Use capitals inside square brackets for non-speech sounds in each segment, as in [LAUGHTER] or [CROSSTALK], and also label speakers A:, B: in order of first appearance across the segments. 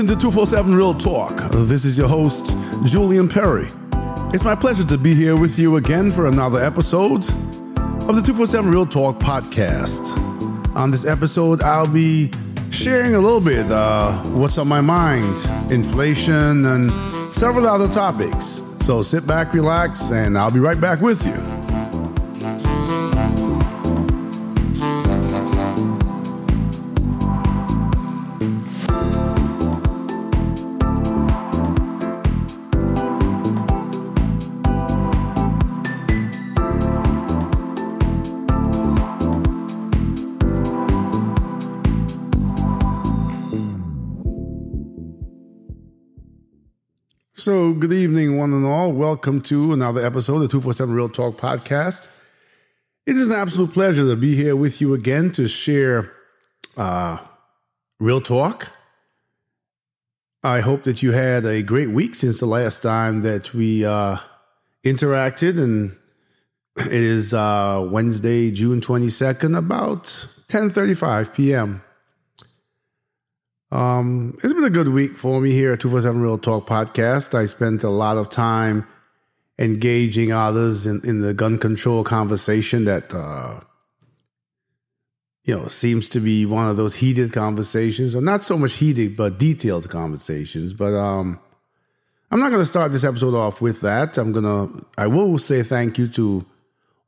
A: Listen to 247 Real Talk. This is your host, Julian Perry. It's my pleasure to be here with you again for another episode of the 247 Real Talk podcast. On this episode, I'll be sharing a little bit uh, what's on my mind, inflation, and several other topics. So sit back, relax, and I'll be right back with you. Welcome to another episode of the 247 Real Talk podcast. It is an absolute pleasure to be here with you again to share uh, real talk. I hope that you had a great week since the last time that we uh, interacted, and it is uh, Wednesday, June 22nd, about 10:35 p.m. Um, it's been a good week for me here at 247 Real Talk Podcast. I spent a lot of time engaging others in, in the gun control conversation that, uh, you know, seems to be one of those heated conversations, or not so much heated, but detailed conversations. But um, I'm not going to start this episode off with that. I'm going to, I will say thank you to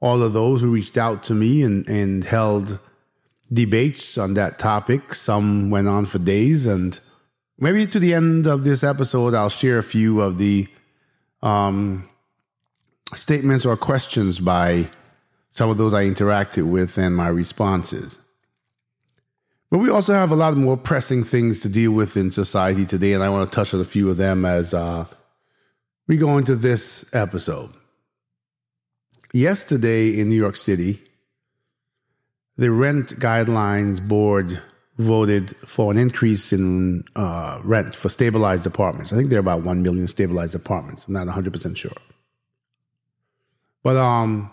A: all of those who reached out to me and, and held debates on that topic. Some went on for days, and maybe to the end of this episode, I'll share a few of the um, statements or questions by some of those I interacted with and my responses. But we also have a lot of more pressing things to deal with in society today, and I want to touch on a few of them as uh, we go into this episode. Yesterday in New York City, the Rent Guidelines Board voted for an increase in uh, rent for stabilized apartments. I think there are about 1 million stabilized apartments. I'm not 100% sure. But um,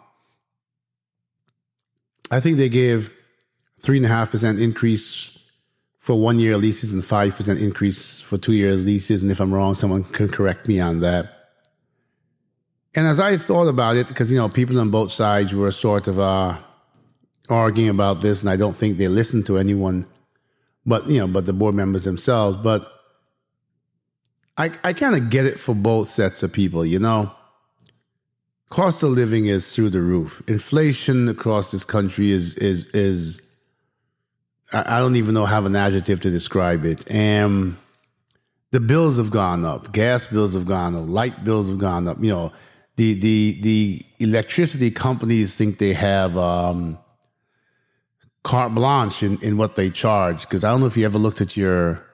A: I think they gave 3.5% increase for one year leases and 5% increase for two year leases. And if I'm wrong, someone can correct me on that. And as I thought about it, because, you know, people on both sides were sort of, uh, arguing about this, and I don't think they listen to anyone, but you know, but the board members themselves. But I I kind of get it for both sets of people. You know, cost of living is through the roof. Inflation across this country is is is. I don't even know have an adjective to describe it. And the bills have gone up. Gas bills have gone up. Light bills have gone up. You know, the the the electricity companies think they have um, carte blanche in, in what they charge. Because I don't know if you ever looked at your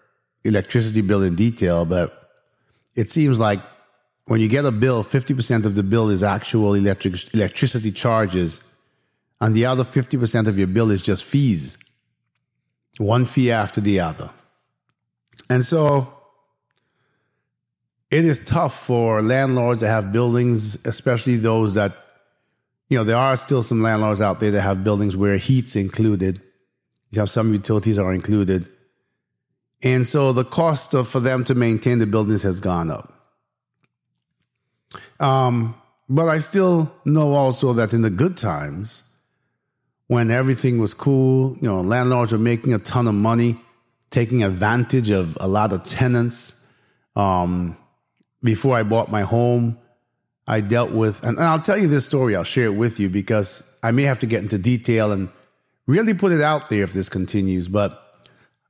A: electricity bill in detail, but it seems like when you get a bill, 50% of the bill is actual electric, electricity charges, and the other 50% of your bill is just fees, one fee after the other. And so it is tough for landlords that have buildings, especially those that you know, there are still some landlords out there that have buildings where heat's included. You have some utilities are included. And so the cost of, for them to maintain the buildings has gone up. Um, but I still know also that in the good times, when everything was cool, you know, landlords were making a ton of money, taking advantage of a lot of tenants. Um, before I bought my home, I dealt with, and I'll tell you this story, I'll share it with you because I may have to get into detail and really put it out there if this continues. But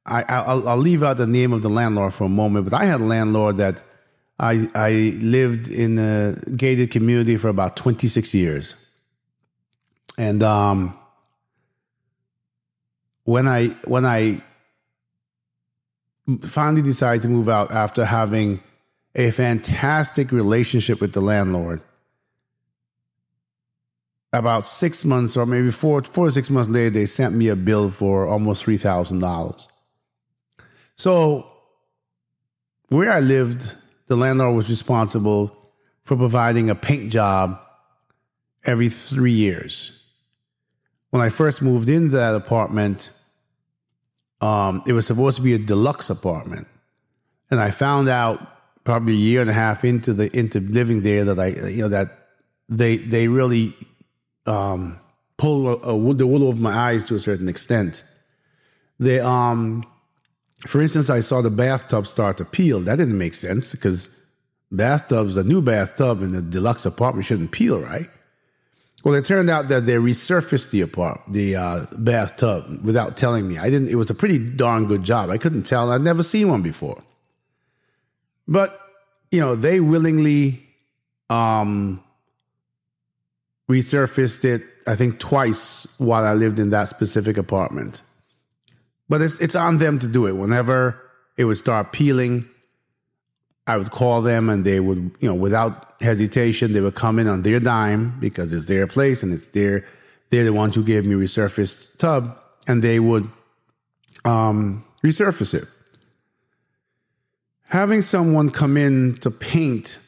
A: I, I'll, I'll leave out the name of the landlord for a moment. But I had a landlord that I, I lived in a gated community for about 26 years. And um, when I when I finally decided to move out after having a fantastic relationship with the landlord. About six months or maybe four, four to six months later, they sent me a bill for almost $3,000. So, where I lived, the landlord was responsible for providing a paint job every three years. When I first moved into that apartment, um, it was supposed to be a deluxe apartment, and I found out probably a year and a half into the into living there that I you know that they they really um, pull a, a, the wool over my eyes to a certain extent. They um, for instance, I saw the bathtub start to peel. That didn't make sense because bathtubs, a new bathtub in a deluxe apartment shouldn't peel, right? Well, it turned out that they resurfaced the apartment, the uh, bathtub without telling me. I didn't. It was a pretty darn good job. I couldn't tell. I'd never seen one before. But you know, they willingly um, resurfaced it. I think twice while I lived in that specific apartment. But it's it's on them to do it. Whenever it would start peeling, I would call them and they would, you know, without hesitation, they would come in on their dime because it's their place and it's their, they're the ones who gave me resurfaced tub and they would um, resurface it. Having someone come in to paint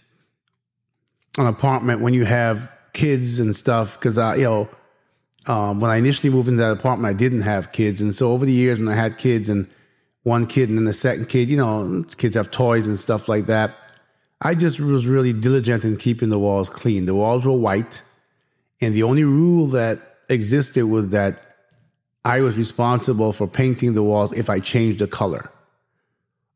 A: an apartment when you have kids and stuff, because I, you know, um, when I initially moved into that apartment, I didn't have kids. And so over the years, when I had kids and one kid and then the second kid, you know, kids have toys and stuff like that. I just was really diligent in keeping the walls clean. The walls were white. And the only rule that existed was that I was responsible for painting the walls if I changed the color.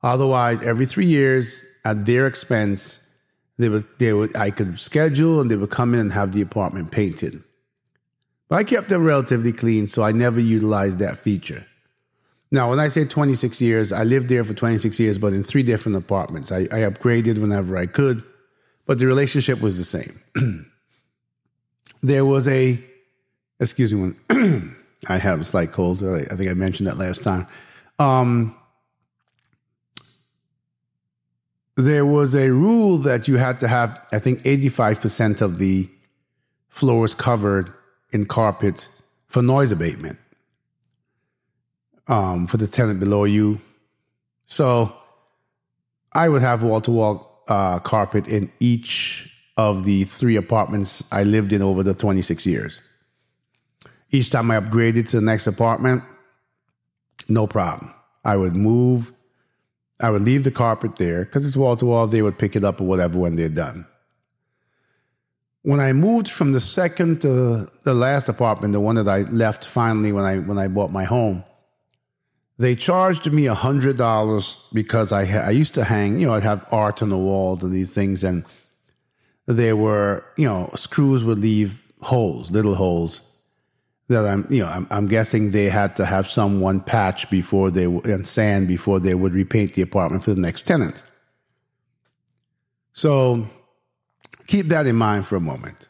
A: Otherwise, every three years at their expense, they would, they would, I could schedule and they would come in and have the apartment painted. But I kept them relatively clean, so I never utilized that feature. Now, when I say 26 years, I lived there for 26 years, but in three different apartments. I, I upgraded whenever I could, but the relationship was the same. [CLEARS THROAT] there was a, excuse me, when [CLEARS THROAT] I have a slight cold. I think I mentioned that last time. Um, there was a rule that you had to have, I think, 85% of the floors covered in carpet for noise abatement um, for the tenant below you. So I would have wall to wall carpet in each of the three apartments I lived in over the 26 years. Each time I upgraded to the next apartment, no problem. I would move, I would leave the carpet there because it's wall to wall. They would pick it up or whatever when they're done. When I moved from the second to the last apartment, the one that I left finally when I when I bought my home, they charged me hundred dollars because I I used to hang, you know, I'd have art on the walls and these things, and there were, you know, screws would leave holes, little holes that I'm, you know, I'm, I'm guessing they had to have someone patch before they and sand before they would repaint the apartment for the next tenant. So keep that in mind for a moment.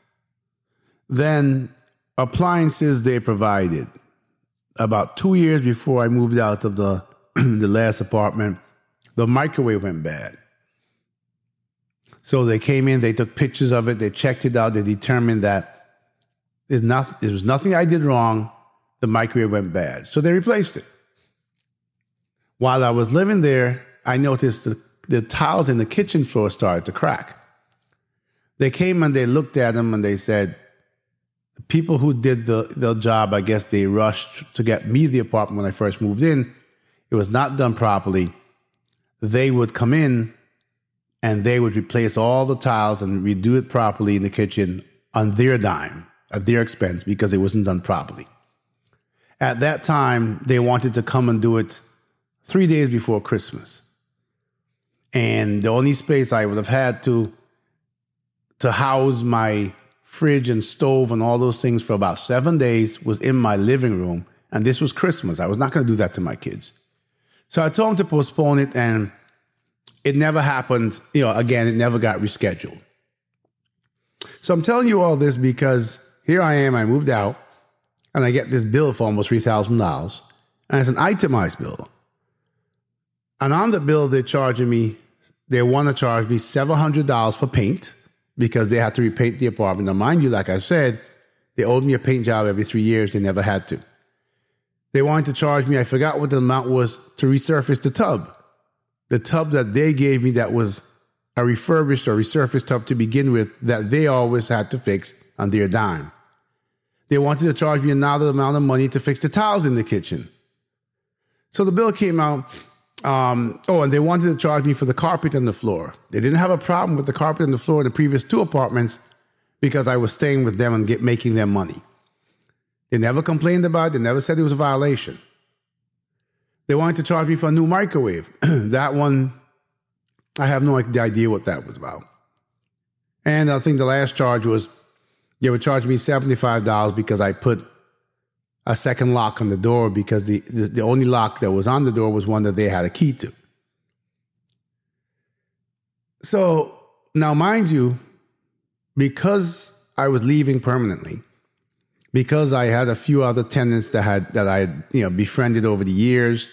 A: Then appliances they provided about two years before I moved out of the [CLEARS THROAT] the last apartment, the microwave went bad. So they came in, they took pictures of it, they checked it out, they determined that there's not, there was nothing I did wrong. The microwave went bad. So they replaced it. While I was living there, I noticed the, the tiles in the kitchen floor started to crack. They came and they looked at them and they said, the people who did the, the job, I guess they rushed to get me the apartment when I first moved in. It was not done properly. They would come in and they would replace all the tiles and redo it properly in the kitchen on their dime, at their expense, because it wasn't done properly. At that time, they wanted to come and do it three days before Christmas. And the only space I would have had to to house my fridge and stove and all those things for about seven days was in my living room. And this was Christmas. I was not going to do that to my kids. So I told them to postpone it, and it never happened. You know, again, it never got rescheduled. So I'm telling you all this because here I am, I moved out, and I get this bill for almost $3,000. And it's an itemized bill. And on the bill, they're charging me, they want to charge me $700 for paint because they had to repaint the apartment. Now, mind you, like I said, they owed me a paint job every three years. They never had to. They wanted to charge me, I forgot what the amount was to resurface the tub. The tub that they gave me that was a refurbished or resurfaced tub to begin with that they always had to fix on their dime. They wanted to charge me another amount of money to fix the tiles in the kitchen. So the bill came out. Um, oh, and they wanted to charge me for the carpet on the floor. They didn't have a problem with the carpet on the floor in the previous two apartments because I was staying with them and get, making them money. They never complained about it. They never said it was a violation. They wanted to charge me for a new microwave. [CLEARS THROAT] that one, I have no idea what that was about. And I think the last charge was they would charge me $75 because I put a second lock on the door because the, the, the only lock that was on the door was one that they had a key to. So now, mind you, because I was leaving permanently, because I had a few other tenants that had that I had you know befriended over the years,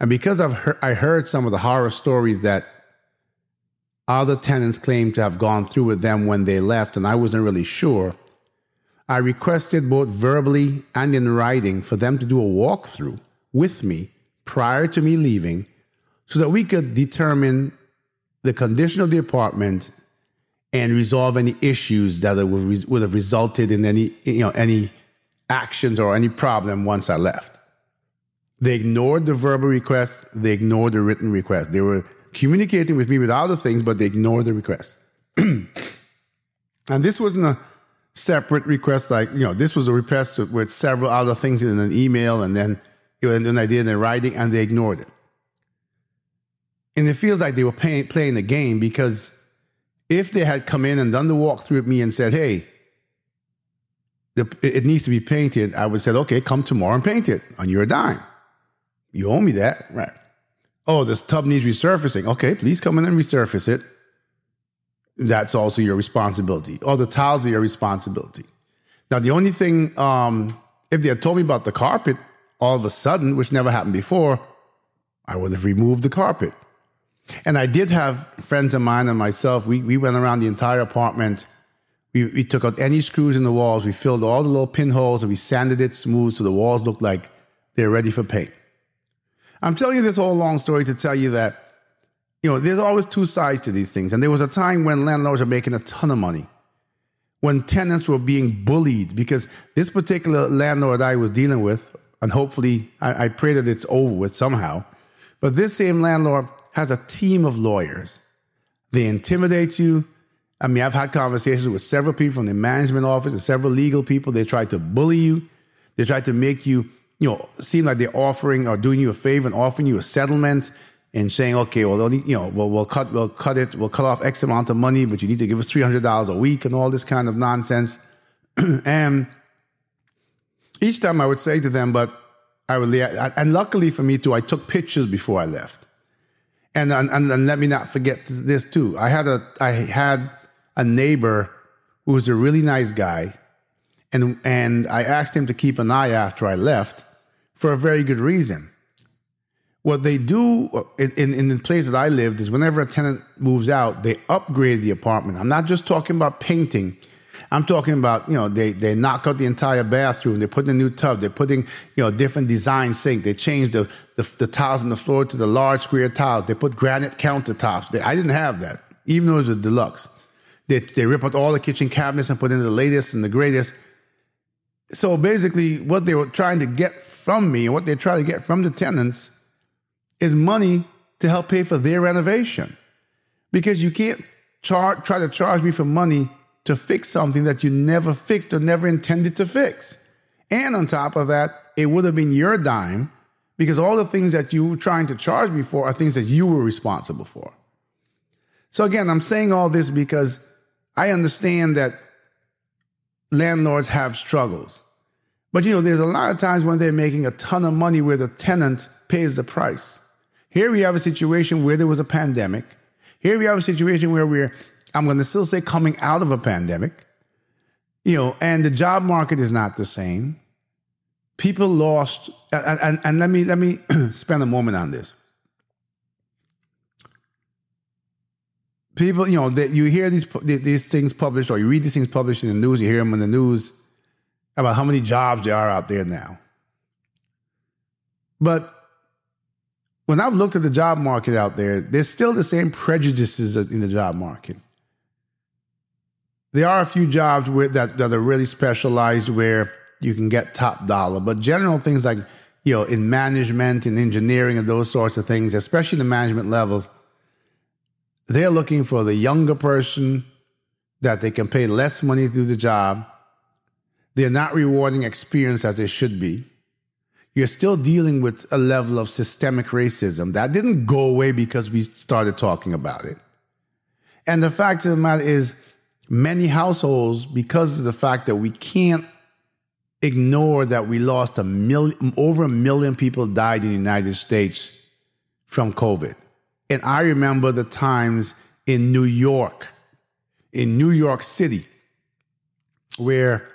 A: and because I've heard, I heard some of the horror stories that other tenants claimed to have gone through with them when they left, and I wasn't really sure. I requested both verbally and in writing for them to do a walkthrough with me prior to me leaving so that we could determine the condition of the apartment and resolve any issues that would, have resulted in any, you know, any actions or any problem once I left. They ignored the verbal request. They ignored the written request. They were communicating with me with other things, but they ignored the request. [CLEARS THROAT] and this wasn't a separate request, like, you know, this was a request with several other things in an email, and then, and then I did in writing, and they ignored it. And it feels like they were pay, playing the game because if they had come in and done the walkthrough with me and said, hey, the, it needs to be painted, I would have said, okay, come tomorrow and paint it on your dime. You owe me that. Right. Oh, this tub needs resurfacing. Okay, please come in and resurface it. That's also your responsibility. Or the tiles are your responsibility. Now, the only thing, um, if they had told me about the carpet all of a sudden, which never happened before, I would have removed the carpet. And I did have friends of mine and myself, we, we went around the entire apartment. We, we took out any screws in the walls. We filled all the little pinholes and we sanded it smooth so the walls looked like they're ready for paint. I'm telling you this whole long story to tell you that, you know, there's always two sides to these things. And there was a time when landlords were making a ton of money, when tenants were being bullied because this particular landlord I was dealing with, and hopefully I, I pray that it's over with somehow, but this same landlord has a team of lawyers. They intimidate you. I mean, I've had conversations with several people from the management office and several legal people. They try to bully you. They try to make you, you know, seem like they're offering or doing you a favor and offering you a settlement and saying, okay, well, only, you know, well, we'll cut, we'll cut it, we'll cut off X amount of money, but you need to give us three hundred dollars a week and all this kind of nonsense. [CLEARS THROAT] and each time I would say to them, but I would, and luckily for me too, I took pictures before I left. And, and, and let me not forget this too. I had a, I had a neighbor who was a really nice guy. And, and I asked him to keep an eye after I left for a very good reason. What they do in, in the place that I lived is whenever a tenant moves out, they upgrade the apartment. I'm not just talking about painting. I'm talking about, you know, they, they knock out the entire bathroom. They put in a new tub. They're putting, you know, different design sink. They change the, the, the tiles on the floor to the large square tiles. They put granite countertops. They, I didn't have that, even though it was a deluxe. They, they rip out all the kitchen cabinets and put in the latest and the greatest. So basically, what they were trying to get from me and what they're trying to get from the tenants is money to help pay for their renovation. Because you can't char- try to charge me for money to fix something that you never fixed or never intended to fix. And on top of that, it would have been your dime because all the things that you were trying to charge me for are things that you were responsible for. So again, I'm saying all this because I understand that landlords have struggles. But you know, there's a lot of times when they're making a ton of money where the tenant pays the price. Here we have a situation where there was a pandemic. Here we have a situation where we're I'm going to still say coming out of a pandemic, you know, and the job market is not the same. People lost, and, and, and let me let me [CLEARS THROAT] spend a moment on this. People, you know, that you hear these these things published, or you read these things published in the news. You hear them in the news about how many jobs there are out there now. But when I've looked at the job market out there, there's still the same prejudices in the job market. There are a few jobs where, that, that are really specialized where you can get top dollar, but general things like you know, in management and engineering and those sorts of things, especially the management levels, they're looking for the younger person that they can pay less money to do the job. They're not rewarding experience as they should be. You're still dealing with a level of systemic racism that didn't go away because we started talking about it. And the fact of the matter is, many households, because of the fact that we can't ignore that we lost a million, over a million people died in the United States from COVID. And I remember the times in New York, in New York City, where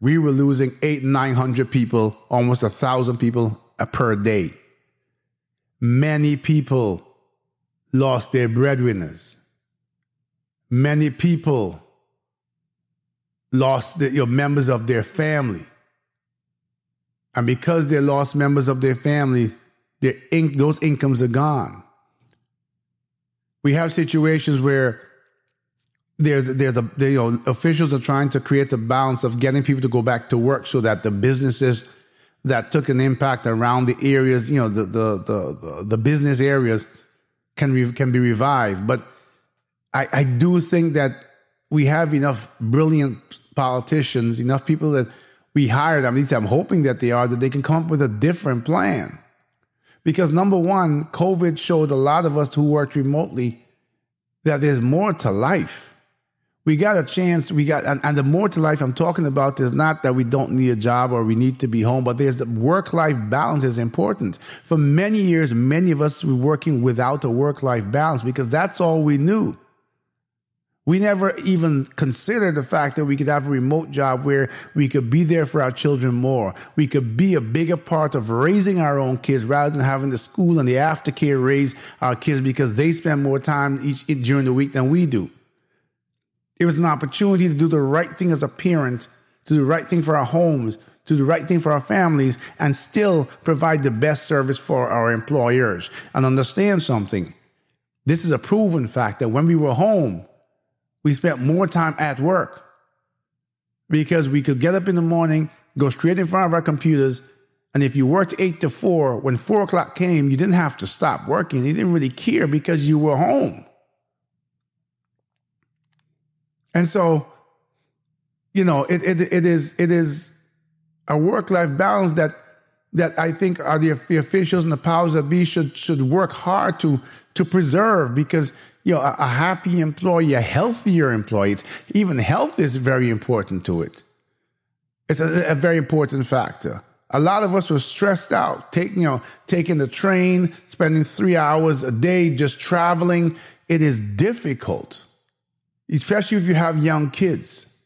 A: we were losing eight, 900 people, almost a thousand people per day. Many people lost their breadwinners. Many people lost the, members of their family. And because they lost members of their family, their those incomes are gone. We have situations where there's there's a you know officials are trying to create the balance of getting people to go back to work so that the businesses that took an impact around the areas you know the the the the business areas can re, can be revived. But I I do think that we have enough brilliant politicians, enough people that we hired, at least I'm hoping that they are, that they can come up with a different plan. Because number one, COVID showed a lot of us who worked remotely that there's more to life. We got a chance, we got, and, and the more to life I'm talking about is not that we don't need a job or we need to be home, but there's the work life balance is important. For many years, many of us were working without a work life balance because that's all we knew. We never even considered the fact that we could have a remote job where we could be there for our children more. We could be a bigger part of raising our own kids rather than having the school and the aftercare raise our kids because they spend more time each during the week than we do. It was an opportunity to do the right thing as a parent, to do the right thing for our homes, to do the right thing for our families, and still provide the best service for our employers. And understand something. This is a proven fact that when we were home, we spent more time at work because we could get up in the morning, go straight in front of our computers, and if you worked eight to four, when four o'clock came, you didn't have to stop working. You didn't really care because you were home. And so, you know, it, it, it is it is a work life balance that that I think are the, the officials and the powers that be should should work hard to to preserve because you know, a, a happy employee, a healthier employee, even health is very important to it. It's a, a very important factor. A lot of us are stressed out, taking, you know, taking the train, spending three hours a day just traveling. It is difficult, especially if you have young kids.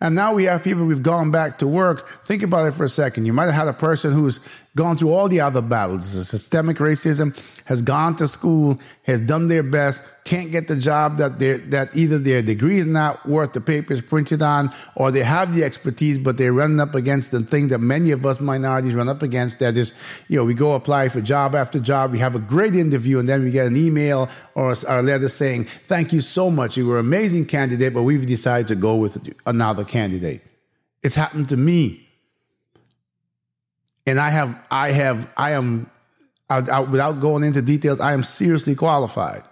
A: And now we have people who've gone back to work. Think about it for a second. You might have had a person who's gone through all the other battles. The systemic racism has gone to school, has done their best, can't get the job that they that either their degree is not worth the papers printed on, or they have the expertise, but they're running up against the thing that many of us minorities run up against. That is, you know, we go apply for job after job, we have a great interview, and then we get an email or a letter saying, "Thank you so much, you were an amazing candidate, but we've decided to go with another candidate." It's happened to me and I have, I have, I am, I, I, without going into details, I am seriously qualified.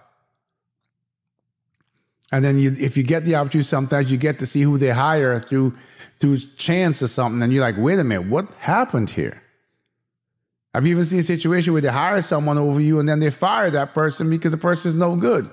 A: And then you, if you get the opportunity, sometimes you get to see who they hire through through chance or something, and you're like, wait a minute, what happened here? I've even seen a situation where they hire someone over you and then they fire that person because the person is no good.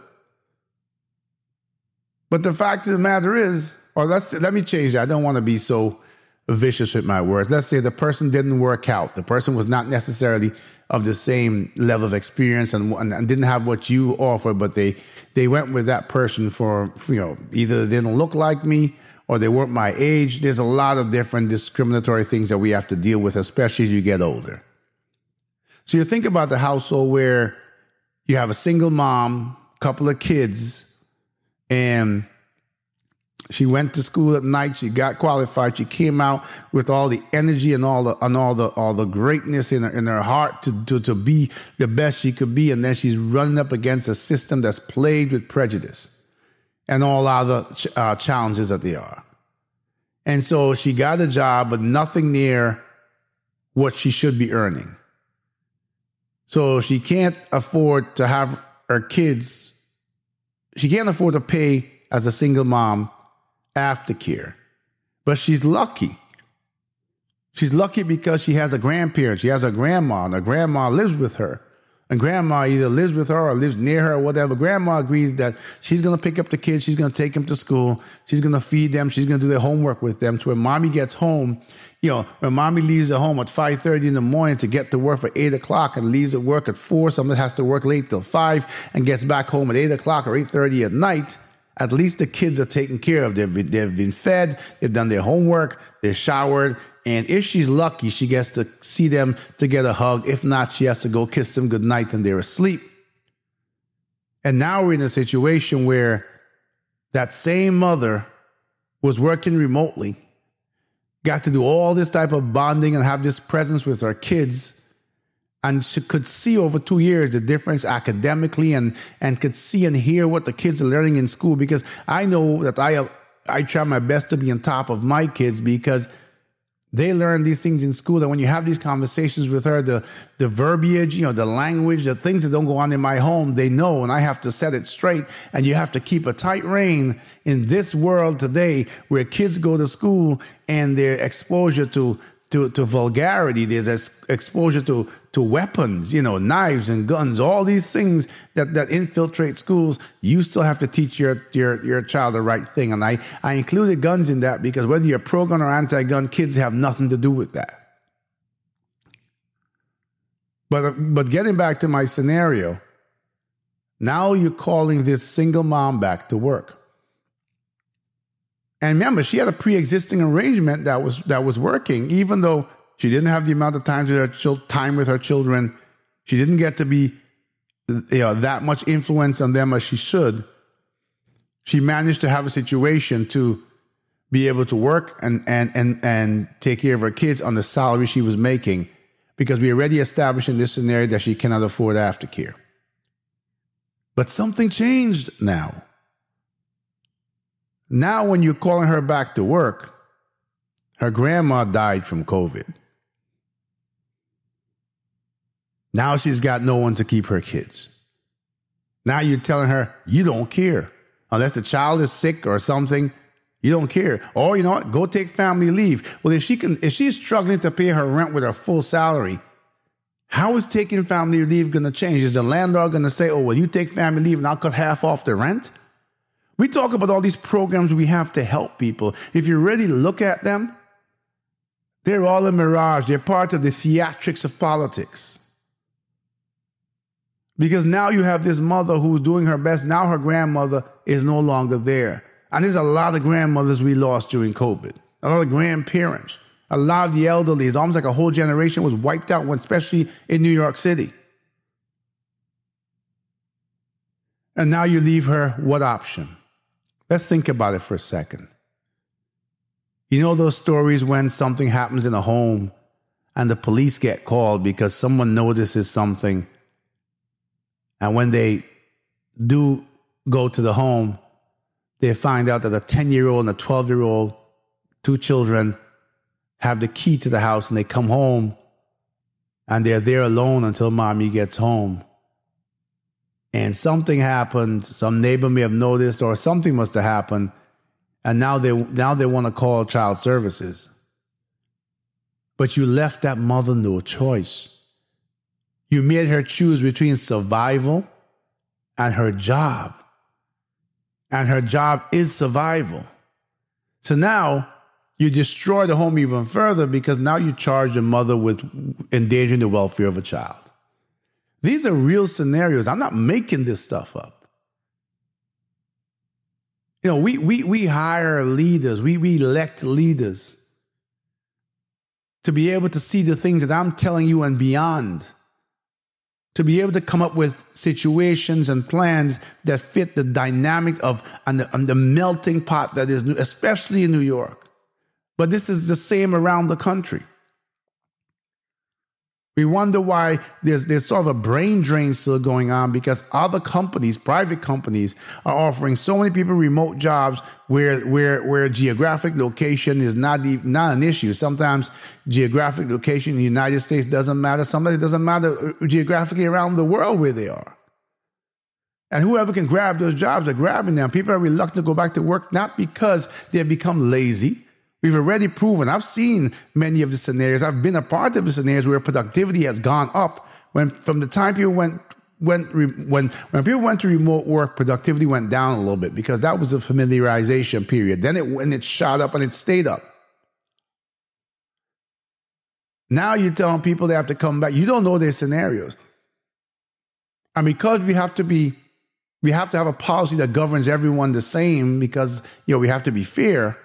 A: But the fact of the matter is, or let's let me change that. I don't want to be so vicious with my words. Let's say the person didn't work out. The person was not necessarily of the same level of experience and, and, didn't have what you offer, but they they went with that person for you know either they didn't look like me or they weren't my age. There's a lot of different discriminatory things that we have to deal with, especially as you get older. So you think about the household where you have a single mom, couple of kids, and she went to school at night. She got qualified. She came out with all the energy and all the and all the all the greatness in her in her heart to to, to be the best she could be. And then she's running up against a system that's plagued with prejudice and all other uh, challenges that they are. And so she got a job, but nothing near what she should be earning. So she can't afford to have her kids, she can't afford to pay as a single mom aftercare. But she's lucky. She's lucky because she has a grandparent, she has a grandma, and her grandma lives with her. And grandma either lives with her or lives near her or whatever. Grandma agrees that she's going to pick up the kids. She's going to take them to school. She's going to feed them. She's going to do their homework with them. So when mommy gets home, you know, when mommy leaves at home at 5.30 in the morning to get to work for 8 o'clock and leaves at work at 4, someone has to work late till 5 and gets back home at 8 o'clock or 8.30 at night, at least the kids are taken care of. They've, they've been fed. They've done their homework. They're showered. And if she's lucky, she gets to see them to get a hug. If not, she has to go kiss them goodnight and they're asleep. And now we're in a situation where that same mother was working remotely, got to do all this type of bonding and have this presence with her kids. And she could see over two years the difference academically and, and could see and hear what the kids are learning in school because I know that I, I try my best to be on top of my kids because they learn these things in school. And when you have these conversations with her, the, the verbiage, you know, the language, the things that don't go on in my home, they know, and I have to set it straight. And you have to keep a tight rein in this world today where kids go to school and their exposure to to, to vulgarity. There's exposure to, to weapons, you know, knives and guns, all these things that, that infiltrate schools. You still have to teach your, your, your child the right thing. And I, I included guns in that because whether you're pro gun or anti gun, kids have nothing to do with that. But, but getting back to my scenario, now you're calling this single mom back to work. And remember, she had a pre-existing arrangement that was that was working, even though she didn't have the amount of time with her time with her children. She didn't get to be you know that much influence on them as she should. She managed to have a situation to be able to work and and and and take care of her kids on the salary she was making because we already established in this scenario that she cannot afford aftercare. But something changed now. Now, when you're calling her back to work, her grandma died from COVID. Now she's got no one to keep her kids. Now you're telling her you don't care. Unless the child is sick or something, you don't care. Or you know what? Go take family leave. Well, if she can if she's struggling to pay her rent with her full salary, how is taking family leave gonna change? Is the landlord gonna say, oh, well, you take family leave and I'll cut half off the rent? We talk about all these programs we have to help people. If you really look at them, they're all a mirage. They're part of the theatrics of politics. Because now you have this mother who's doing her best. Now her grandmother is no longer there. And there's a lot of grandmothers we lost during COVID, a lot of grandparents, a lot of the elderly. It's almost like a whole generation was wiped out, especially in New York City. And now you leave her what option? Let's think about it for a second. You know those stories when something happens in a home and the police get called because someone notices something. And when they do go to the home, they find out that a 10 year old and a 12 year old, two children, have the key to the house and they come home and they're there alone until mommy gets home and something happened. Some neighbor may have noticed, or something must have happened, and now they now they want to call child services. But you left that mother no choice. You made her choose between survival and her job. And her job is survival. So now you destroy the home even further because now you charge the mother with endangering the welfare of a child. These are real scenarios. I'm not making this stuff up. You know, we we we hire leaders, we we elect leaders to be able to see the things that I'm telling you and beyond. To be able to come up with situations and plans that fit the dynamic of and the, and the melting pot that is, new, especially in New York. But this is the same around the country. We wonder why there's, there's sort of a brain drain still going on because other companies, private companies, are offering so many people remote jobs where where where geographic location is not not an issue. Sometimes geographic location in the United States doesn't matter. Sometimes it doesn't matter uh, geographically around the world where they are. And whoever can grab those jobs are grabbing them. People are reluctant to go back to work not because they have become lazy We've already proven, I've seen many of the scenarios, I've been a part of the scenarios where productivity has gone up when from the time people went went when when people went to remote work, productivity went down a little bit because that was a familiarization period. Then it when it shot up and it stayed up. Now you're telling people they have to come back. You don't know their scenarios. And because we have to be, we have to have a policy that governs everyone the same because you know we have to be fair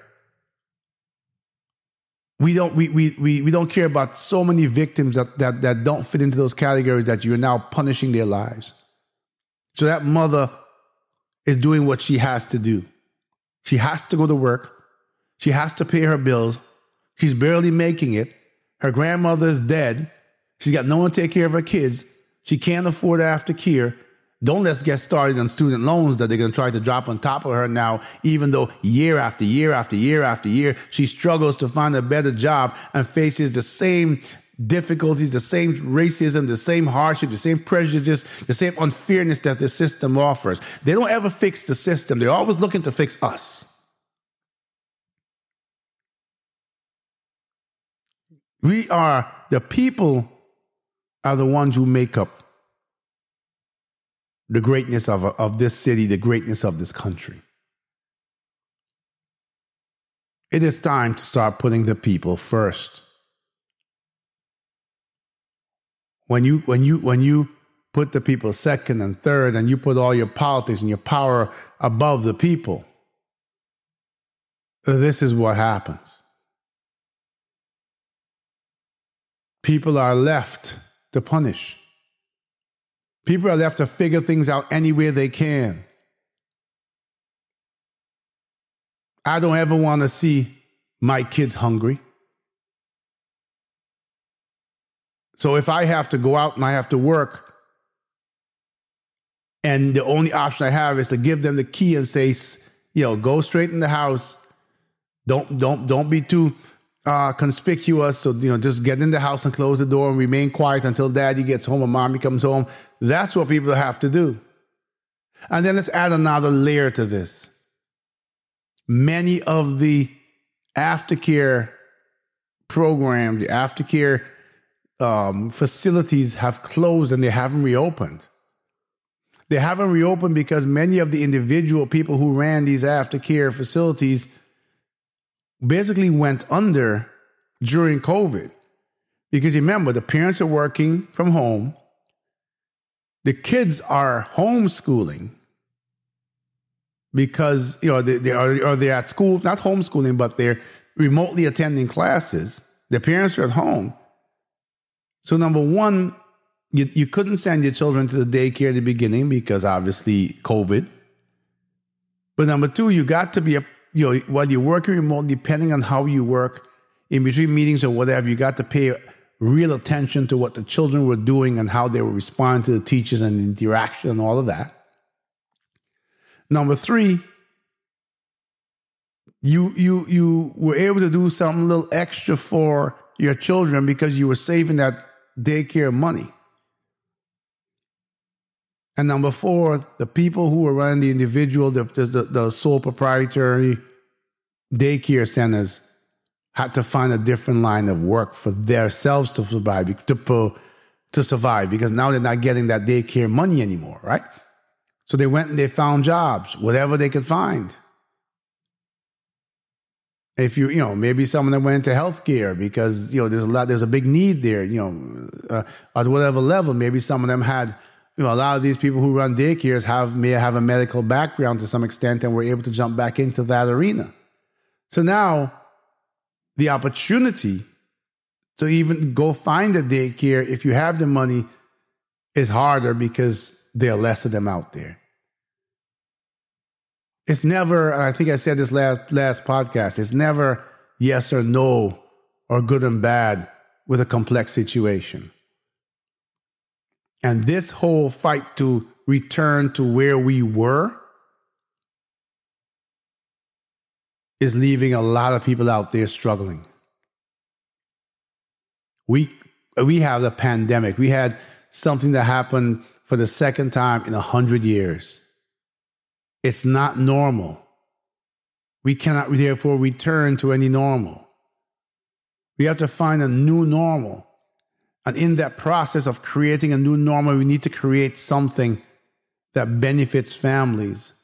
A: we don't we, we, we, we don't care about so many victims that, that, that don't fit into those categories that you're now punishing their lives. So that mother is doing what she has to do. She has to go to work. She has to pay her bills. She's barely making it. Her grandmother is dead. She's got no one to take care of her kids. She can't afford aftercare. Don't let's get started on student loans that they're going to try to drop on top of her now, even though year after year after year after year, she struggles to find a better job and faces the same difficulties, the same racism, the same hardship, the same prejudice, the same unfairness that the system offers. They don't ever fix the system. They're always looking to fix us. We are the people are the ones who make up the greatness of, of this city, the greatness of this country. It is time to start putting the people first. When you, when you, when you put the people second and third, and you put all your politics and your power above the people, this is what happens. People are left to punish. People are left to figure things out anywhere they can. I don't ever want to see my kids hungry. So if I have to go out and I have to work, and the only option I have is to give them the key and say, you know, go straight in the house. Don't don't don't be too uh, conspicuous. So, you know, just get in the house and close the door and remain quiet until daddy gets home or mommy comes home. That's what people have to do. And then let's add another layer to this. Many of the aftercare programs, the aftercare um, facilities have closed and they haven't reopened. They haven't reopened because many of the individual people who ran these aftercare facilities basically went under during COVID. Because remember, the parents are working from home, the kids are homeschooling because you know they, they are or they're at school, not homeschooling, but they're remotely attending classes. The parents are at home. So number one, you, you couldn't send your children to the daycare in the beginning because obviously COVID. But number two, you got to be a you know, while you're working remote, depending on how you work, in between meetings or whatever, you got to pay real attention to what the children were doing and how they were responding to the teachers and interaction and all of that. Number three, you you you were able to do something a little extra for your children because you were saving that daycare money. And number four, the people who were running the individual, the, the, the sole proprietary daycare centers had to find a different line of work for themselves to survive, to, to survive, because now they're not getting that daycare money anymore, right? So they went and they found jobs, whatever they could find. If you, you know, maybe some of them went into healthcare because, you know, there's a lot, there's a big need there, you know, uh, at whatever level. Maybe some of them had you know, a lot of these people who run daycares have may have a medical background to some extent and were able to jump back into that arena. So now the opportunity to even go find a daycare if you have the money is harder because there are less of them out there. It's never, I think I said this last, last podcast, it's never yes or no or good and bad with a complex situation. And this whole fight to return to where we were is leaving a lot of people out there struggling. We we have the pandemic. We had something that happened for the second time in a hundred years. It's not normal. We cannot therefore return to any normal. We have to find a new normal. And in that process of creating a new normal, we need to create something that benefits families.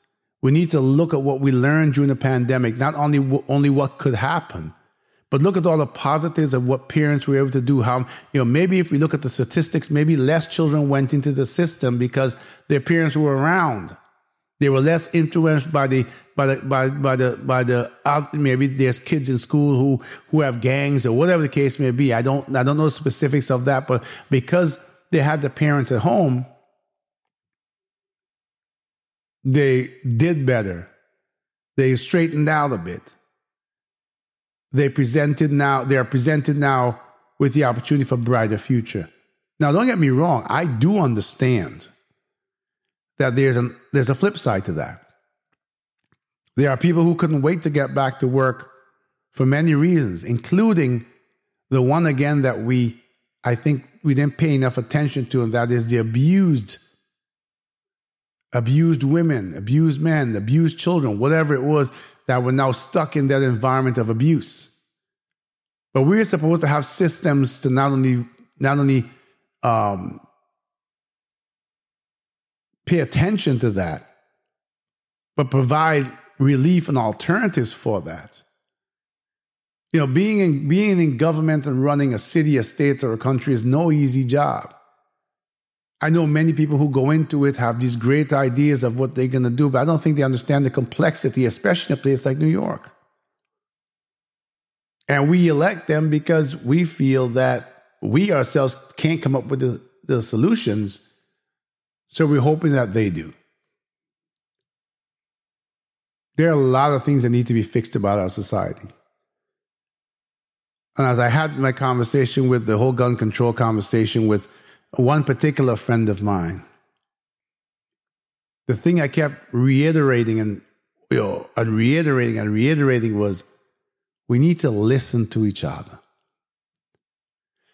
A: We need to look at what we learned during the pandemic, not only, only what could happen, but look at all the positives of what parents were able to do. How, you know, maybe if we look at the statistics, maybe less children went into the system because their parents were around. They were less influenced by the by the by, by the by the maybe there's kids in school who who have gangs or whatever the case may be. I don't I don't know the specifics of that, but because they had the parents at home, they did better. They straightened out a bit they presented now they are presented now with the opportunity for a brighter future. Now, don't get me wrong, I do understand that there's an, there's a flip side to that. There are people who couldn't wait to get back to work for many reasons, including the one again that we I think we didn't pay enough attention to, and that is the abused abused women, abused men, abused children, whatever it was that were now stuck in that environment of abuse. But we're supposed to have systems to not only not only um, pay attention to that, but provide relief and alternatives for that. You know, being in, being in government and running a city, a state, or a country is no easy job. I know many people who go into it have these great ideas of what they're going to do, but I don't think they understand the complexity, especially in a place like New York. And we elect them because we feel that we ourselves can't come up with the, the solutions. So we're hoping that they do. There are a lot of things that need to be fixed about our society. And as I had my conversation with the whole gun control conversation with one particular friend of mine, the thing I kept reiterating and you know, and reiterating and reiterating was we need to listen to each other.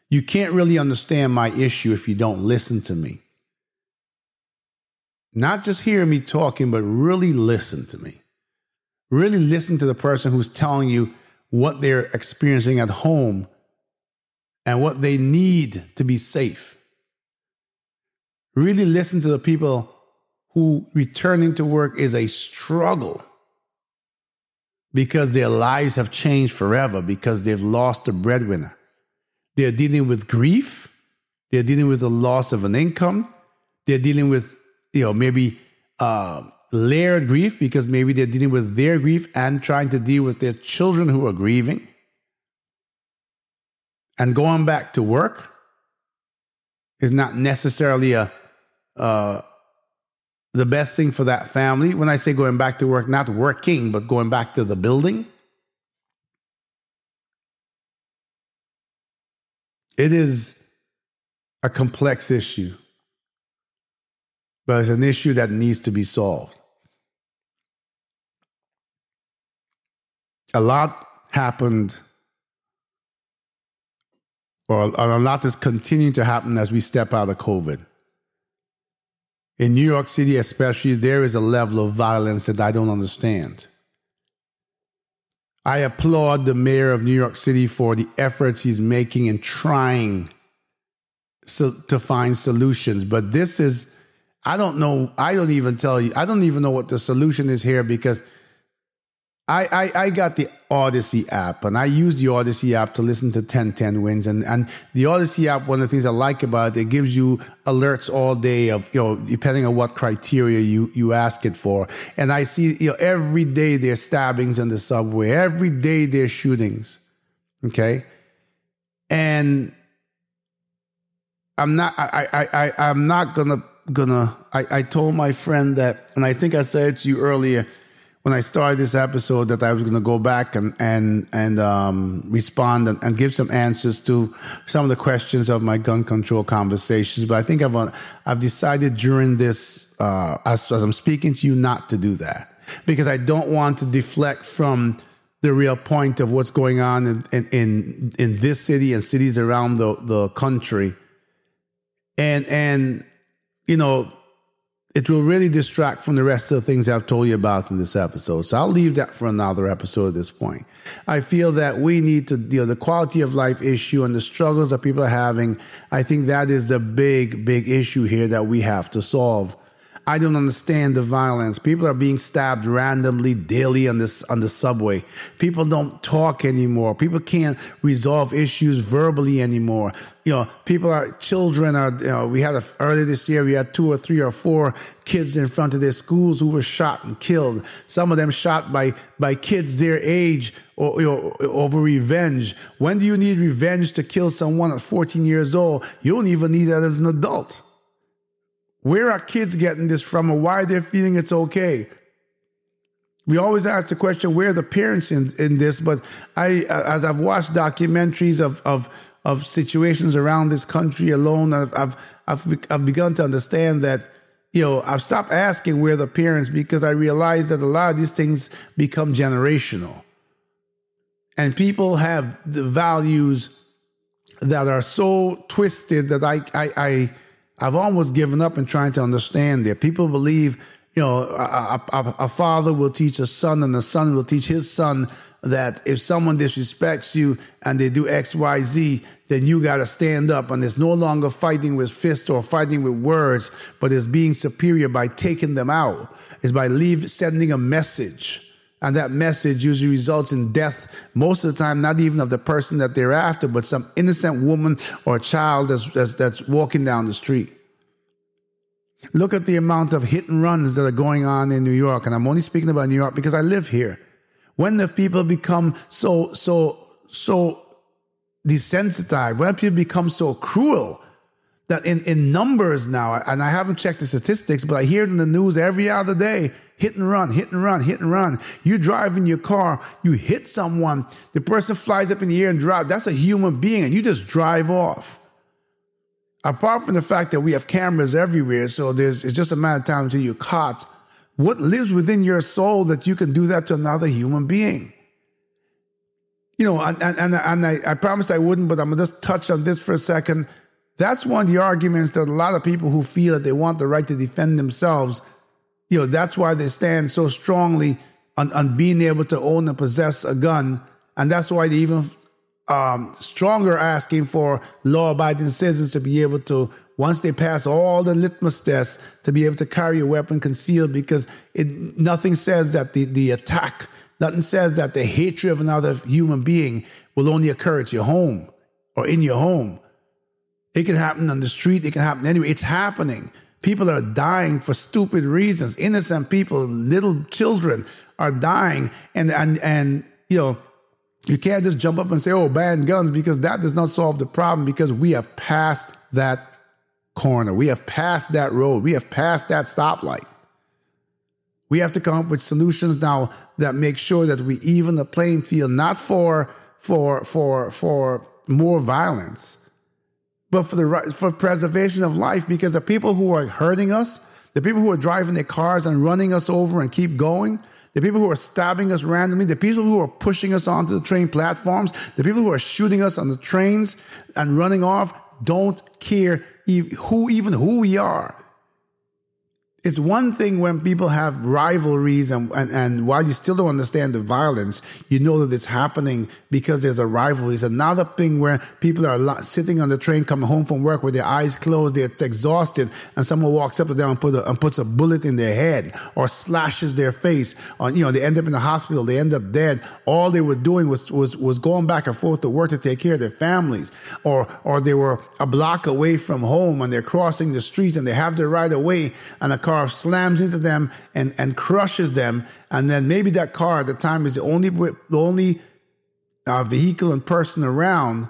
A: You can't really understand my issue if you don't listen to me. Not just hear me talking, but really listen to me. Really listen to the person who's telling you what they're experiencing at home and what they need to be safe. Really listen to the people who returning to work is a struggle because their lives have changed forever because they've lost a breadwinner. They're dealing with grief. They're dealing with the loss of an income. They're dealing with, you know, maybe uh, layered grief because maybe they're dealing with their grief and trying to deal with their children who are grieving. And going back to work is not necessarily a uh, the best thing for that family. When I say going back to work, not working, but going back to the building. It is a complex issue, but it's an issue that needs to be solved. A lot happened, or a lot is continuing to happen as we step out of COVID in New York City, especially, there is a level of violence that I don't understand. I applaud the mayor of New York City for the efforts he's making in trying so, to find solutions. But this is, I don't know, I don't even tell you, I don't even know what the solution is here because I, I, I got the Audacy app and I use the Audacy app to listen to 1010 wins. And, and the Audacy app, one of the things I like about it, it gives you alerts all day of, you know, depending on what criteria you, you ask it for. And I see, you know, every day there's stabbings in the subway. Every day there's shootings. Okay. And I'm not, I, I, I, I'm not gonna, gonna, I, I told my friend that, and I think I said it to you earlier, when I started this episode that I was going to go back and and and um, respond and, and, give some answers to some of the questions of my gun control conversations. But I think I've uh, I've decided during this uh, as, as I'm speaking to you not to do that because I don't want to deflect from the real point of what's going on in in in, in this city and cities around the the country. And and you know it will really distract from the rest of the things I've told you about in this episode. So I'll leave that for another episode at this point. I feel that we need to, you know, the quality of life issue and the struggles that people are having. I think that is the big, big issue here that we have to solve. I don't understand the violence. People are being stabbed randomly daily on this on the subway. People don't talk anymore. People can't resolve issues verbally anymore. You know, people are children are. You know, we had a, earlier this year we had two or three or four kids in front of their schools who were shot and killed. Some of them shot by by kids their age or, you know, over revenge. When do you need revenge to kill someone at 14 years old? You don't even need that as an adult. Where are kids getting this from and why they're feeling it's okay? We always ask the question, where are the parents in, in this? But I, uh, as I've watched documentaries of, of, of situations around this country alone, I've, I've, I've, I've begun to understand that, you know, I've stopped asking where the parents because I realize that a lot of these things become generational. And people have the values that are so twisted that I, I, I I've almost given up in trying to understand it. People believe, you know, a, a, a, father will teach a son and a son will teach his son that if someone disrespects you and they do X, Y, Z, then you got to stand up. And it's no longer fighting with fists or fighting with words, but it's being superior by taking them out. It's by leave, sending a message. And that message usually results in death, most of the time, not even of the person that they're after, but some innocent woman or child that's, that's, that's walking down the street. Look at the amount of hit and runs that are going on in New York. And I'm only speaking about New York because I live here. When have people become so, so, so desensitized? When people become so cruel that in, in numbers now, and I haven't checked the statistics, but I hear it in the news every other day hit and run, hit and run, hit and run. You drive in your car, you hit someone, the person flies up in the air and drops. That's a human being, and you just drive off. Apart from the fact that we have cameras everywhere, so there's it's just a matter of time until you're caught. What lives within your soul that you can do that to another human being? You know, and, and, and I, I promised I wouldn't, but I'm gonna just touch on this for a second. That's one of the arguments that a lot of people who feel that they want the right to defend themselves you know, that's why they stand so strongly on, on being able to own and possess a gun. And that's why they even um, stronger asking for law abiding citizens to be able to, once they pass all the litmus tests, to be able to carry a weapon concealed because it, nothing says that the, the attack, nothing says that the hatred of another human being will only occur at your home or in your home. It can happen on the street, it can happen anywhere. It's happening. People are dying for stupid reasons. Innocent people, little children are dying. And, and, and, you know, you can't just jump up and say, oh, ban guns, because that does not solve the problem because we have passed that corner. We have passed that road. We have passed that stoplight. We have to come up with solutions now that make sure that we even the playing field, not for, for, for, for more violence, but for the for preservation of life because the people who are hurting us, the people who are driving their cars and running us over and keep going, the people who are stabbing us randomly, the people who are pushing us onto the train platforms, the people who are shooting us on the trains and running off don't care who even who we are it's one thing when people have rivalries and, and, and, while you still don't understand the violence, you know that it's happening because there's a rivalry. It's another thing where people are sitting on the train coming home from work with their eyes closed, they're exhausted, and someone walks up to them and, put a, and puts a bullet in their head or slashes their face. Or, you know, they end up in the hospital, they end up dead. All they were doing was, was, was going back and forth to work to take care of their families. Or, or they were a block away from home and they're crossing the street and they have the right of way and a car slams into them and, and crushes them. And then maybe that car at the time is the only, the only uh, vehicle and person around.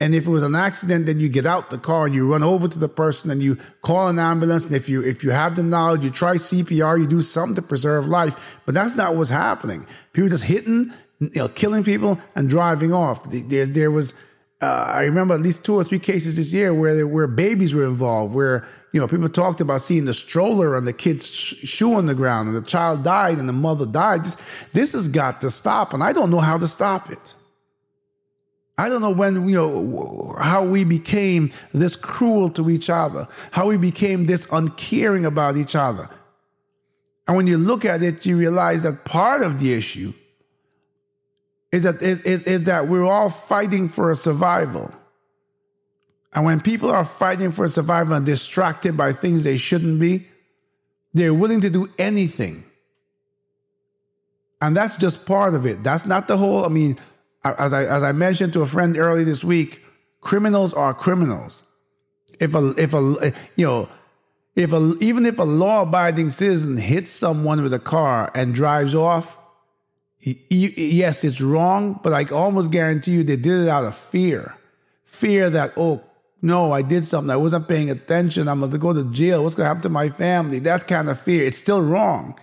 A: And if it was an accident, then you get out the car and you run over to the person and you call an ambulance. And if you if you have the knowledge, you try CPR, you do something to preserve life. But that's not what's happening. People just hitting, you know, killing people and driving off. There, there was, uh, I remember at least two or three cases this year where where babies were involved, where you know people talked about seeing the stroller and the kid's shoe on the ground, and the child died and the mother died. This, this has got to stop, and I don't know how to stop it. I don't know when, you know, how we became this cruel to each other, how we became this uncaring about each other. And when you look at it, you realize that part of the issue is that, is, is, is that we're all fighting for a survival. And when people are fighting for survival and distracted by things they shouldn't be, they're willing to do anything. And that's just part of it. That's not the whole, I mean, as I as I mentioned to a friend early this week, criminals are criminals. If a if a you know if a even if a law abiding citizen hits someone with a car and drives off, yes, it's wrong, but I almost guarantee you they did it out of fear, fear that oh no, I did something, I wasn't paying attention, I'm going to go to jail. What's going to happen to my family? That kind of fear. It's still wrong.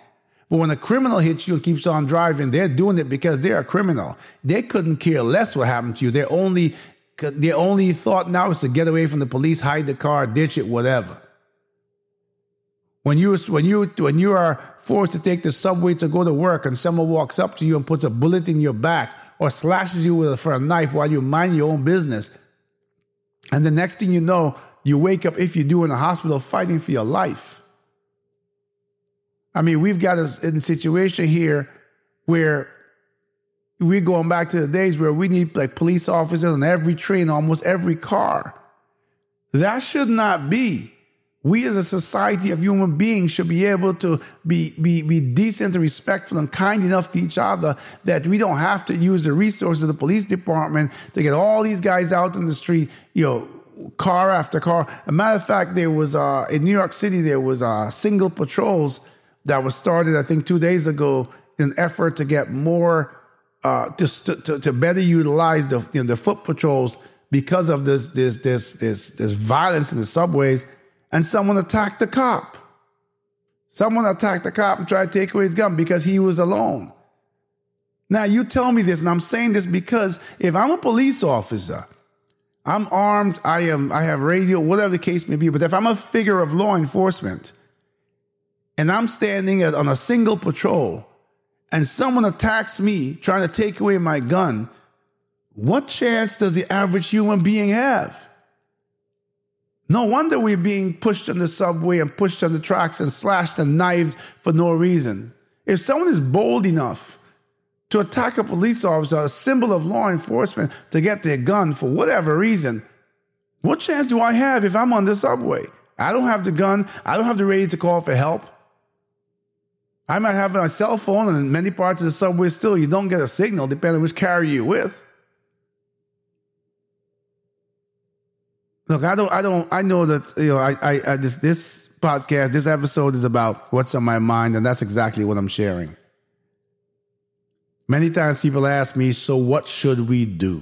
A: But when a criminal hits you and keeps on driving, they're doing it because they're a criminal. They couldn't care less what happened to you. Their only, their only thought now is to get away from the police, hide the car, ditch it, whatever. When you when you when you are forced to take the subway to go to work and someone walks up to you and puts a bullet in your back or slashes you with a, for a knife while you mind your own business, and the next thing you know, you wake up if you do in a hospital fighting for your life. I mean, we've got us in a situation here where we're going back to the days where we need like police officers on every train, almost every car. That should not be. We as a society of human beings should be able to be, be, be decent and respectful and kind enough to each other that we don't have to use the resources of the police department to get all these guys out in the street, you know, car after car. A matter of fact, there was uh, in New York City, there was uh, single patrols that was started, I think, two days ago in an effort to get more, uh, to, to, to better utilize the, you know, the foot patrols because of this, this, this, this, this violence in the subways. And someone attacked the cop. Someone attacked the cop and tried to take away his gun because he was alone. Now, you tell me this, and I'm saying this because if I'm a police officer, I'm armed, I am, I have radio, whatever the case may be, but if I'm a figure of law enforcement, and I'm standing on a single patrol and someone attacks me trying to take away my gun, what chance does the average human being have? No wonder we're being pushed on the subway and pushed on the tracks and slashed and knifed for no reason. If someone is bold enough to attack a police officer, a symbol of law enforcement, to get their gun for whatever reason, what chance do I have if I'm on the subway? I don't have the gun. I don't have the radio to call for help. I might have a cell phone, and in many parts of the subway still you don't get a signal, depending on which carrier you're with. Look, I don't, I don't, I know that you know, I, I, I this, this podcast, this episode is about what's on my mind, and that's exactly what I'm sharing. Many times people ask me, so what should we do?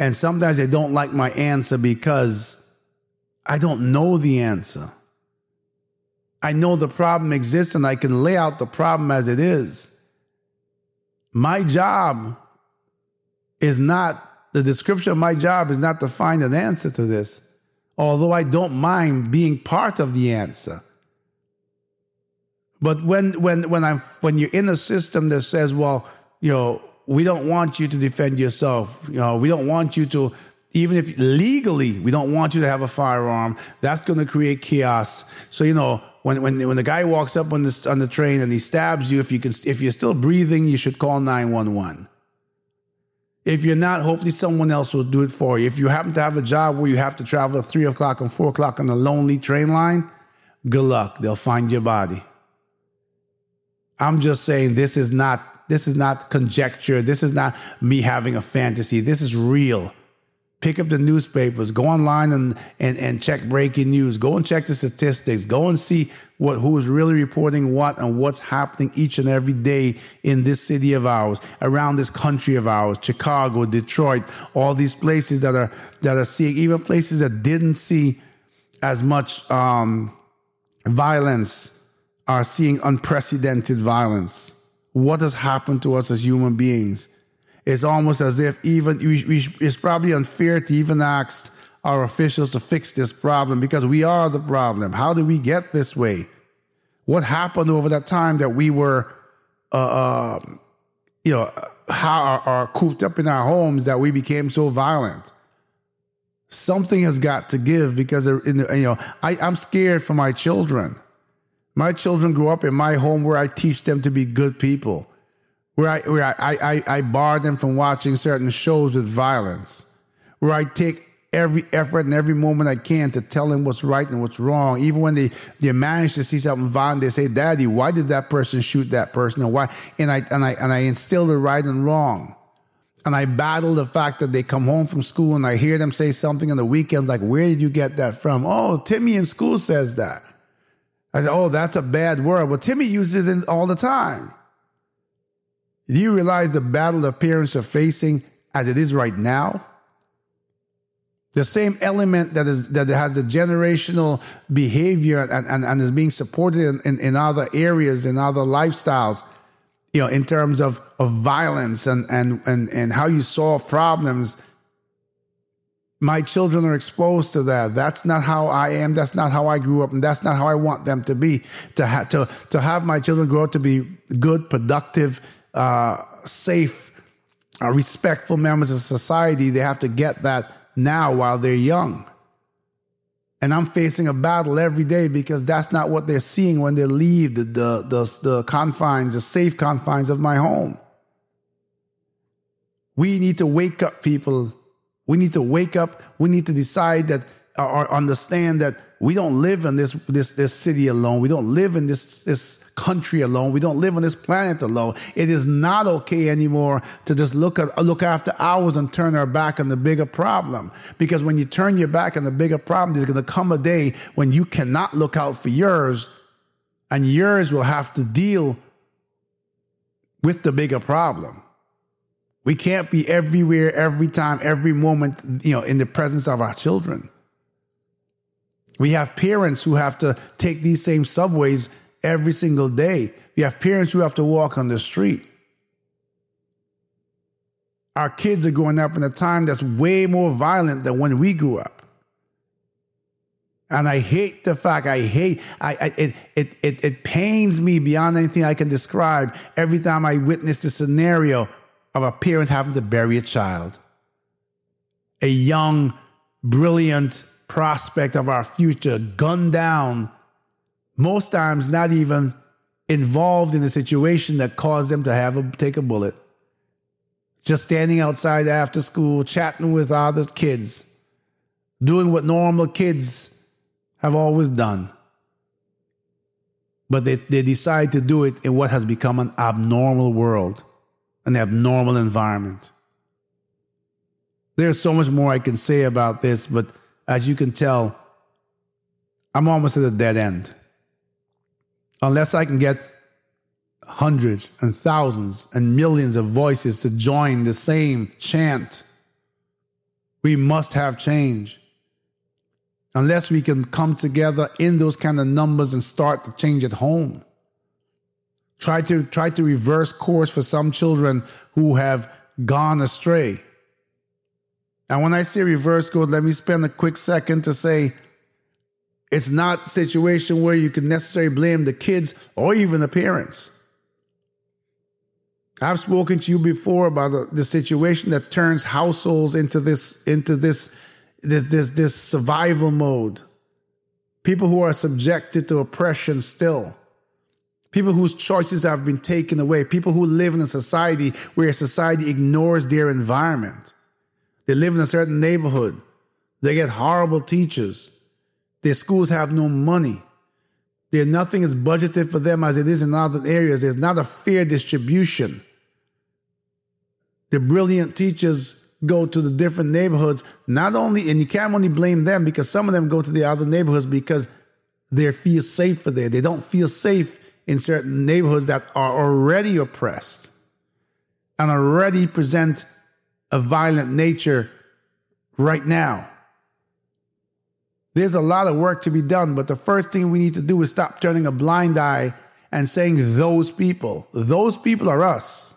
A: And sometimes they don't like my answer because I don't know the answer. I know the problem exists and I can lay out the problem as it is. My job is not, the description of my job is not to find an answer to this, although I don't mind being part of the answer. But when, when, when, I'm, when you're in a system that says, well, you know, we don't want you to defend yourself, you know, we don't want you to even if legally we don't want you to have a firearm, that's going to create chaos. So you know when when when the guy walks up on the on the train and he stabs you, if you can if you're still breathing, you should call nine one one. If you're not, hopefully someone else will do it for you. If you happen to have a job where you have to travel at three o'clock and four o'clock on a lonely train line, good luck. They'll find your body. I'm just saying this is not this is not conjecture. This is not me having a fantasy. This is real. Pick up the newspapers, go online and, and, and check breaking news, go and check the statistics, go and see what who is really reporting what and what's happening each and every day in this city of ours, around this country of ours, Chicago, Detroit, all these places that are that are seeing, even places that didn't see as much um, violence are seeing unprecedented violence. What has happened to us as human beings? It's almost as if even we, we, it's probably unfair to even ask our officials to fix this problem because we are the problem. How did we get this way? What happened over that time that we were, uh, uh, you know, how are, are cooped up in our homes that we became so violent? Something has got to give because in the, you know I, I'm scared for my children. My children grew up in my home where I teach them to be good people, where I where I, I, I bar them from watching certain shows with violence, where I take every effort and every moment I can to tell them what's right and what's wrong. Even when they, they manage to see something violent, they say, Daddy, why did that person shoot that person? And why? And I and I and I instill the right and wrong. And I battle the fact that they come home from school and I hear them say something on the weekend, like, where did you get that from? Oh, Timmy in school says that. I said, oh, that's a bad word. Well, Timmy uses it all the time. Do you realize the battle the parents are facing as it is right now? The same element that is that has the generational behavior and, and, and is being supported in, in, in other areas, in other lifestyles, you know, in terms of, of violence and, and, and, and how you solve problems. My children are exposed to that. That's not how I am. That's not how I grew up, and that's not how I want them to be. To ha- to to have my children grow up to be good, productive, uh, safe, uh, respectful members of society, they have to get that now while they're young. And I'm facing a battle every day because that's not what they're seeing when they leave the, the, the, the confines, the safe confines of my home. We need to wake up, people. We need to wake up. We need to decide that or understand that we don't live in this, this, this city alone. We don't live in this, this country alone. We don't live on this planet alone. It is not okay anymore to just look at, look after ours and turn our back on the bigger problem. Because when you turn your back on the bigger problem, there's going to come a day when you cannot look out for yours and yours will have to deal with the bigger problem. We can't be everywhere, every time, every moment, you know, in the presence of our children. We have parents who have to take these same subways every single day. We have parents who have to walk on the street. Our kids are growing up in a time that's way more violent than when we grew up. And I hate the fact, I hate, I, I, it, it, it, it pains me beyond anything I can describe every time I witness the scenario of a parent having to bury a child. A young, brilliant prospect of our future gunned down most times not even involved in the situation that caused them to have a take a bullet. Just standing outside after school, chatting with other kids, doing what normal kids have always done. But they, they decide to do it in what has become an abnormal world, an abnormal environment. There's so much more I can say about this, but as you can tell, I'm almost at a dead end unless I can get hundreds and thousands and millions of voices to join the same chant, we must have change. Unless we can come together in those kind of numbers and start to change at home. Try to try to reverse course for some children who have gone astray. And when I say reverse course, let me spend a quick second to say it's not a situation where you can necessarily blame the kids or even the parents. I've spoken to you before about the, the situation that turns households into this into this this this this survival mode. People who are subjected to oppression still. People whose choices have been taken away. People who live in a society where society ignores their environment. They live in a certain neighborhood. They get horrible teachers. Their schools have no money. There nothing is budgeted for them as it is in other areas. There's not a fair distribution. The brilliant teachers go to the different neighborhoods, not only, and you can't only blame them because some of them go to the other neighborhoods because they feel safer there. They don't feel safe in certain neighborhoods that are already oppressed and already present a violent nature right now. There's a lot of work to be done, but the first thing we need to do is stop turning a blind eye and saying those people. Those people are us.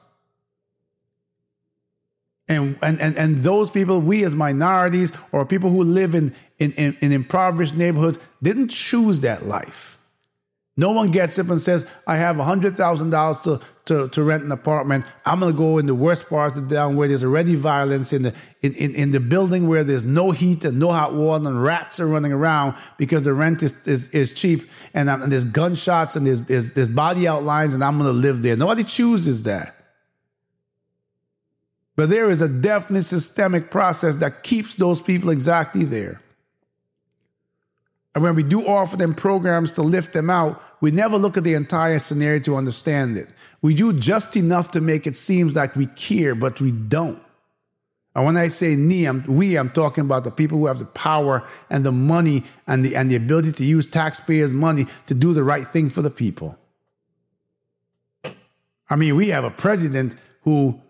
A: And, and, and, and those people, we as minorities or people who live in, in, in, in impoverished neighborhoods, didn't choose that life. No one gets up and says, I have $100,000 to, to, to rent an apartment. I'm going to go in the worst part of the town where there's already violence, in the, in, in, in the building where there's no heat and no hot water and rats are running around because the rent is, is, is cheap and, and there's gunshots and there's, there's, there's body outlines and I'm going to live there. Nobody chooses that. But there is a definite systemic process that keeps those people exactly there. And when we do offer them programs to lift them out, we never look at the entire scenario to understand it. We do just enough to make it seem like we care, but we don't. And when I say me, I'm, we, I'm talking about the people who have the power and the money and the, and the ability to use taxpayers' money to do the right thing for the people. I mean, we have a president who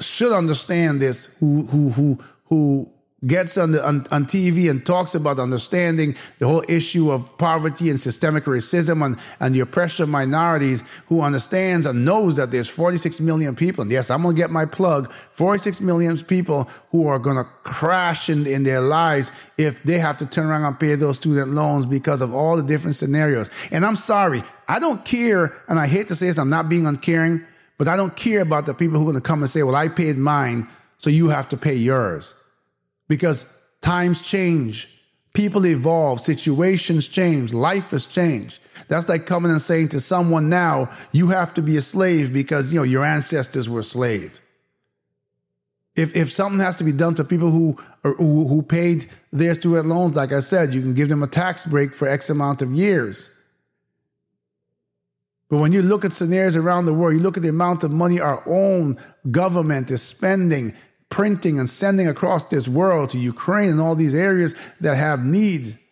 A: should understand this, who, who, who, who gets on, the, on, on TV and talks about understanding the whole issue of poverty and systemic racism and, and the oppression of minorities, who understands and knows that there's 46 million people. And yes, I'm going to get my plug 46 million people who are going to crash in, in their lives if they have to turn around and pay those student loans because of all the different scenarios. And I'm sorry, I don't care, and I hate to say this, I'm not being uncaring, but I don't care about the people who are going to come and say, well, I paid mine, so you have to pay yours because times change, people evolve, situations change, life has changed. That's like coming and saying to someone now, you have to be a slave because you know your ancestors were slaves. If if something has to be done to people who who, who paid their student loans, like I said, you can give them a tax break for X amount of years. But when you look at scenarios around the world, you look at the amount of money our own government is spending printing and sending across this world to Ukraine and all these areas that have needs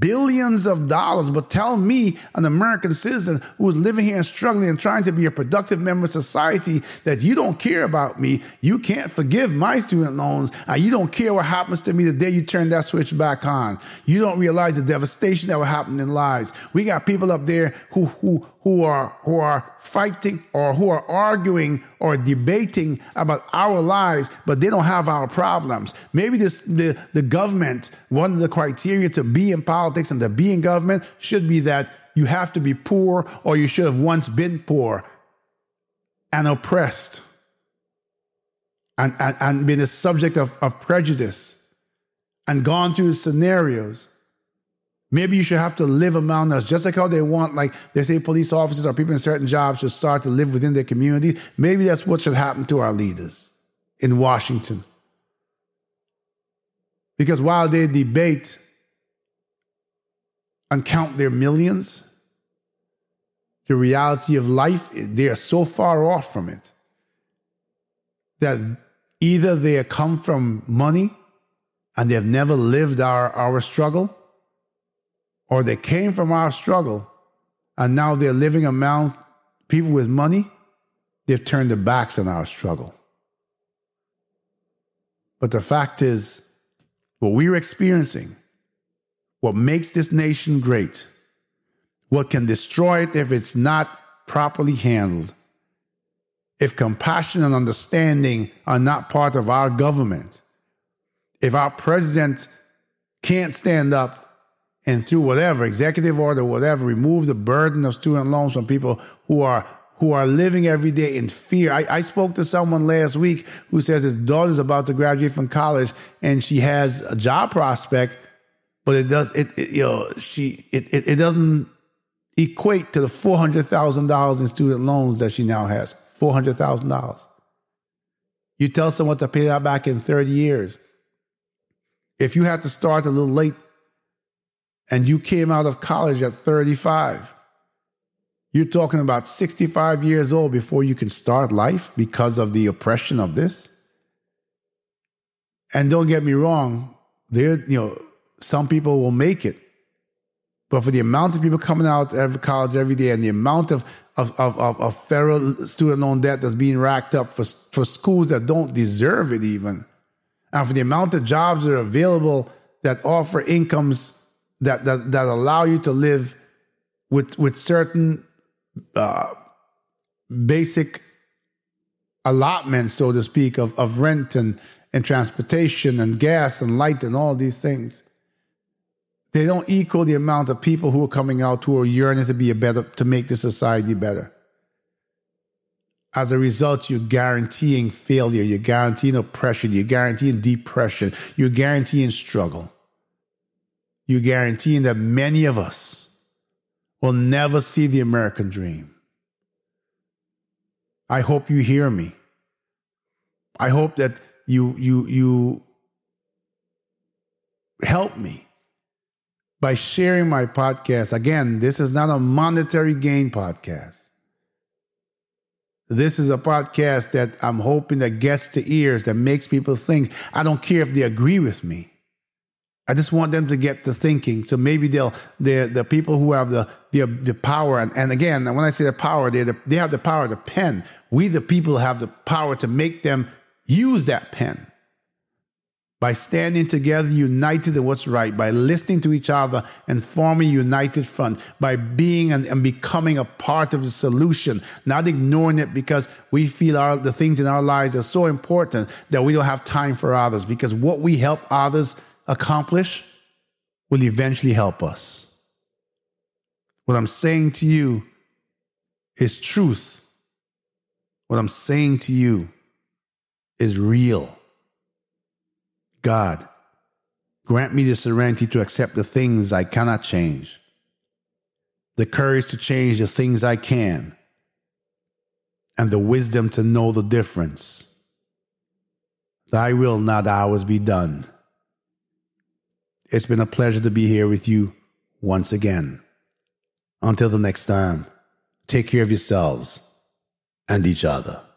A: billions of dollars. But tell me, an American citizen who is living here and struggling and trying to be a productive member of society, that you don't care about me. You can't forgive my student loans. And you don't care what happens to me the day you turn that switch back on. You don't realize the devastation that will happen in lives. We got people up there who, who, who are who are fighting or who are arguing or debating about our lives, but they don't have our problems. Maybe this the, the government, one of the criteria to be in politics and to be in government should be that you have to be poor or you should have once been poor and oppressed and, and, and been a subject of, of prejudice and gone through scenarios Maybe you should have to live among us, just like how they want, like they say police officers or people in certain jobs should start to live within their community. Maybe that's what should happen to our leaders in Washington. Because while they debate and count their millions, the reality of life, they are so far off from it that either they come from money and they've never lived our, our struggle or they came from our struggle and now they're living among people with money, they've turned their backs on our struggle. But the fact is, what we're experiencing, what makes this nation great, what can destroy it if it's not properly handled, if compassion and understanding are not part of our government, if our president can't stand up and through whatever executive order, whatever, remove the burden of student loans from people who are who are living every day in fear. I, I spoke to someone last week who says his daughter's about to graduate from college and she has a job prospect, but it does it, it you know she it, it, it doesn't equate to the four hundred thousand dollars in student loans that she now has. Four hundred thousand dollars. You tell someone to pay that back in thirty years. If you have to start a little late and you came out of college at 35, you're talking about 65 years old before you can start life because of the oppression of this. And don't get me wrong, there, you know, some people will make it. But for the amount of people coming out of college every day and the amount of, of, of, of, federal student loan debt that's being racked up for, for schools that don't deserve it even, and for the amount of jobs that are available that offer incomes that, that, that allow you to live with, with certain uh, basic allotments, so to speak, of, of rent and, and transportation and gas and light and all these things they don't equal the amount of people who are coming out who are yearning to be a better to make the society better. As a result, you're guaranteeing failure, you're guaranteeing oppression, you're guaranteeing depression, you're guaranteeing struggle. You're guaranteeing that many of us will never see the American dream. I hope you hear me. I hope that you you you help me by sharing my podcast. Again, this is not a monetary gain podcast. This is a podcast that I'm hoping that gets to ears, that makes people think. I don't care if they agree with me. I just want them to get to thinking. So maybe they'll, they're the people who have the, the, the power. And, and again, when I say the power, they the, they have the power to pen. We, the people, have the power to make them use that pen by standing together united in what's right, by listening to each other and forming a united front, by being and, and, becoming a part of the solution, not ignoring it because we feel our, the things in our lives are so important that we don't have time for others because what we help others accomplish will eventually help us. What I'm saying to you is truth. What I'm saying to you is real. God, grant me the serenity to accept the things I cannot change, the courage to change the things I can, and the wisdom to know the difference. Thy will, not ours, be done. It's been a pleasure to be here with you once again. Until the next time, take care of yourselves and each other.